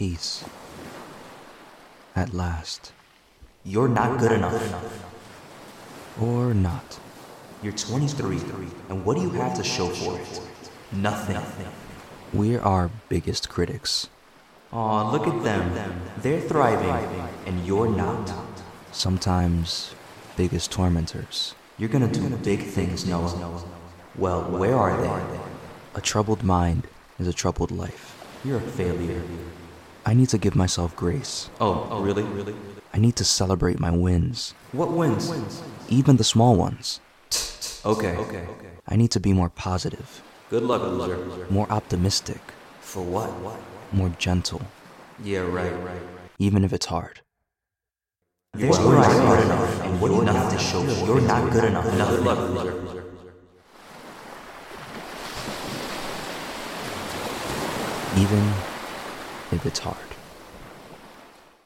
peace. At last. You're not good enough. Or not. You're 23, and what do you have to show for it? Nothing. We're our biggest critics. Aw, look at them. They're thriving, and you're not. Sometimes biggest tormentors. You're gonna do big things, Noah. Well, where are they? A troubled mind is a troubled life. You're a failure. I need to give myself grace. Oh, oh, really? Really? I need to celebrate my wins, What wins? even the small ones. Okay. Okay. I need to be more positive, Good luck, loser. more optimistic, For what? more gentle, Yeah, right. Right. Even if it's hard. There's you're not good enough, and what do you have to show? You're not good enough. Good luck, loser. Even if it's hard.